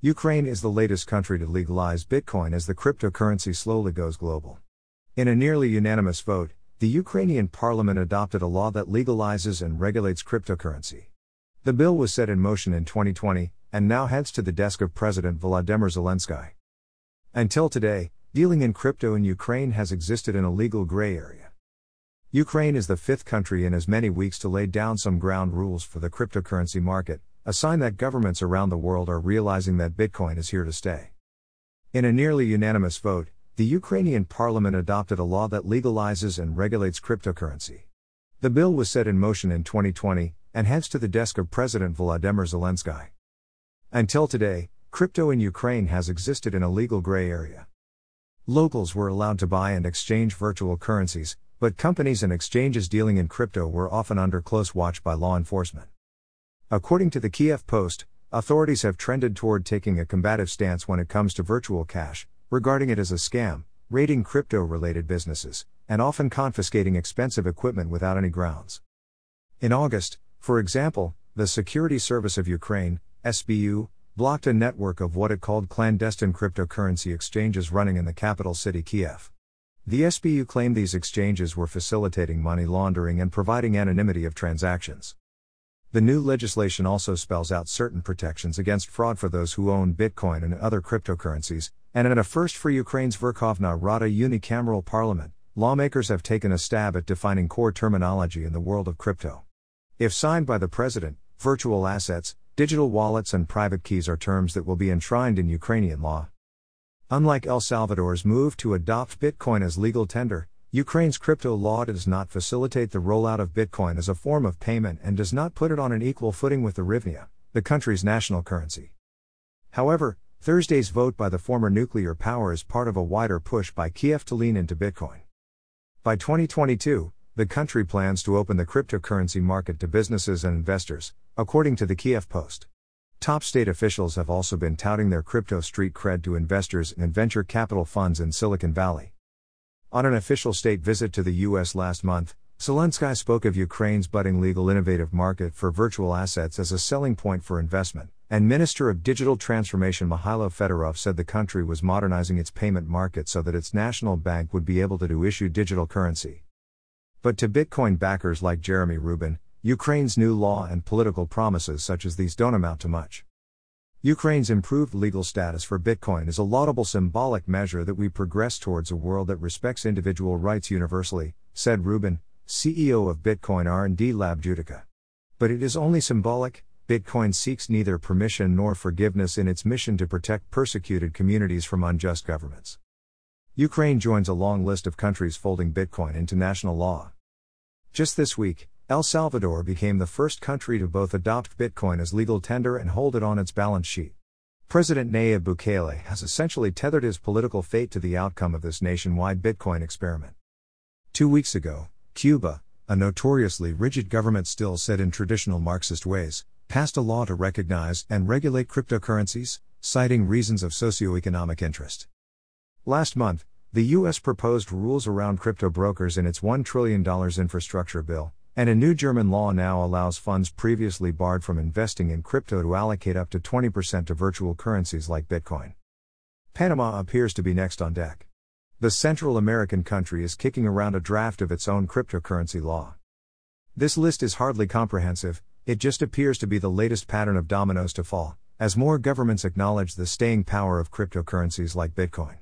Ukraine is the latest country to legalize Bitcoin as the cryptocurrency slowly goes global. In a nearly unanimous vote, the Ukrainian parliament adopted a law that legalizes and regulates cryptocurrency. The bill was set in motion in 2020 and now heads to the desk of President Volodymyr Zelensky. Until today, dealing in crypto in Ukraine has existed in a legal gray area. Ukraine is the fifth country in as many weeks to lay down some ground rules for the cryptocurrency market, a sign that governments around the world are realizing that Bitcoin is here to stay. In a nearly unanimous vote, the Ukrainian parliament adopted a law that legalizes and regulates cryptocurrency. The bill was set in motion in 2020 and heads to the desk of President Volodymyr Zelensky. Until today, crypto in Ukraine has existed in a legal gray area. Locals were allowed to buy and exchange virtual currencies, but companies and exchanges dealing in crypto were often under close watch by law enforcement. According to the Kiev Post, authorities have trended toward taking a combative stance when it comes to virtual cash, regarding it as a scam, raiding crypto related businesses, and often confiscating expensive equipment without any grounds. In August, for example, the Security Service of Ukraine, SBU, blocked a network of what it called clandestine cryptocurrency exchanges running in the capital city Kiev. The SBU claimed these exchanges were facilitating money laundering and providing anonymity of transactions. The new legislation also spells out certain protections against fraud for those who own Bitcoin and other cryptocurrencies, and in a first for Ukraine's Verkhovna Rada unicameral parliament, lawmakers have taken a stab at defining core terminology in the world of crypto. If signed by the president, virtual assets, digital wallets, and private keys are terms that will be enshrined in Ukrainian law. Unlike El Salvador's move to adopt Bitcoin as legal tender, Ukraine's crypto law does not facilitate the rollout of Bitcoin as a form of payment and does not put it on an equal footing with the hryvnia, the country's national currency. However, Thursday's vote by the former nuclear power is part of a wider push by Kiev to lean into Bitcoin. By 2022, the country plans to open the cryptocurrency market to businesses and investors, according to the Kiev Post. Top state officials have also been touting their crypto street cred to investors and venture capital funds in Silicon Valley. On an official state visit to the U.S. last month, Zelensky spoke of Ukraine's budding legal innovative market for virtual assets as a selling point for investment, and Minister of Digital Transformation Mikhailo Fedorov said the country was modernizing its payment market so that its national bank would be able to issue digital currency. But to Bitcoin backers like Jeremy Rubin, Ukraine's new law and political promises such as these don't amount to much. Ukraine's improved legal status for Bitcoin is a laudable symbolic measure that we progress towards a world that respects individual rights universally, said Rubin, CEO of Bitcoin R&D lab Judica. But it is only symbolic. Bitcoin seeks neither permission nor forgiveness in its mission to protect persecuted communities from unjust governments. Ukraine joins a long list of countries folding Bitcoin into national law. Just this week, El Salvador became the first country to both adopt Bitcoin as legal tender and hold it on its balance sheet. President Nayib Bukele has essentially tethered his political fate to the outcome of this nationwide Bitcoin experiment. Two weeks ago, Cuba, a notoriously rigid government still set in traditional Marxist ways, passed a law to recognize and regulate cryptocurrencies, citing reasons of socioeconomic interest. Last month, the U.S. proposed rules around crypto brokers in its $1 trillion infrastructure bill, and a new German law now allows funds previously barred from investing in crypto to allocate up to 20% to virtual currencies like Bitcoin. Panama appears to be next on deck. The Central American country is kicking around a draft of its own cryptocurrency law. This list is hardly comprehensive, it just appears to be the latest pattern of dominoes to fall, as more governments acknowledge the staying power of cryptocurrencies like Bitcoin.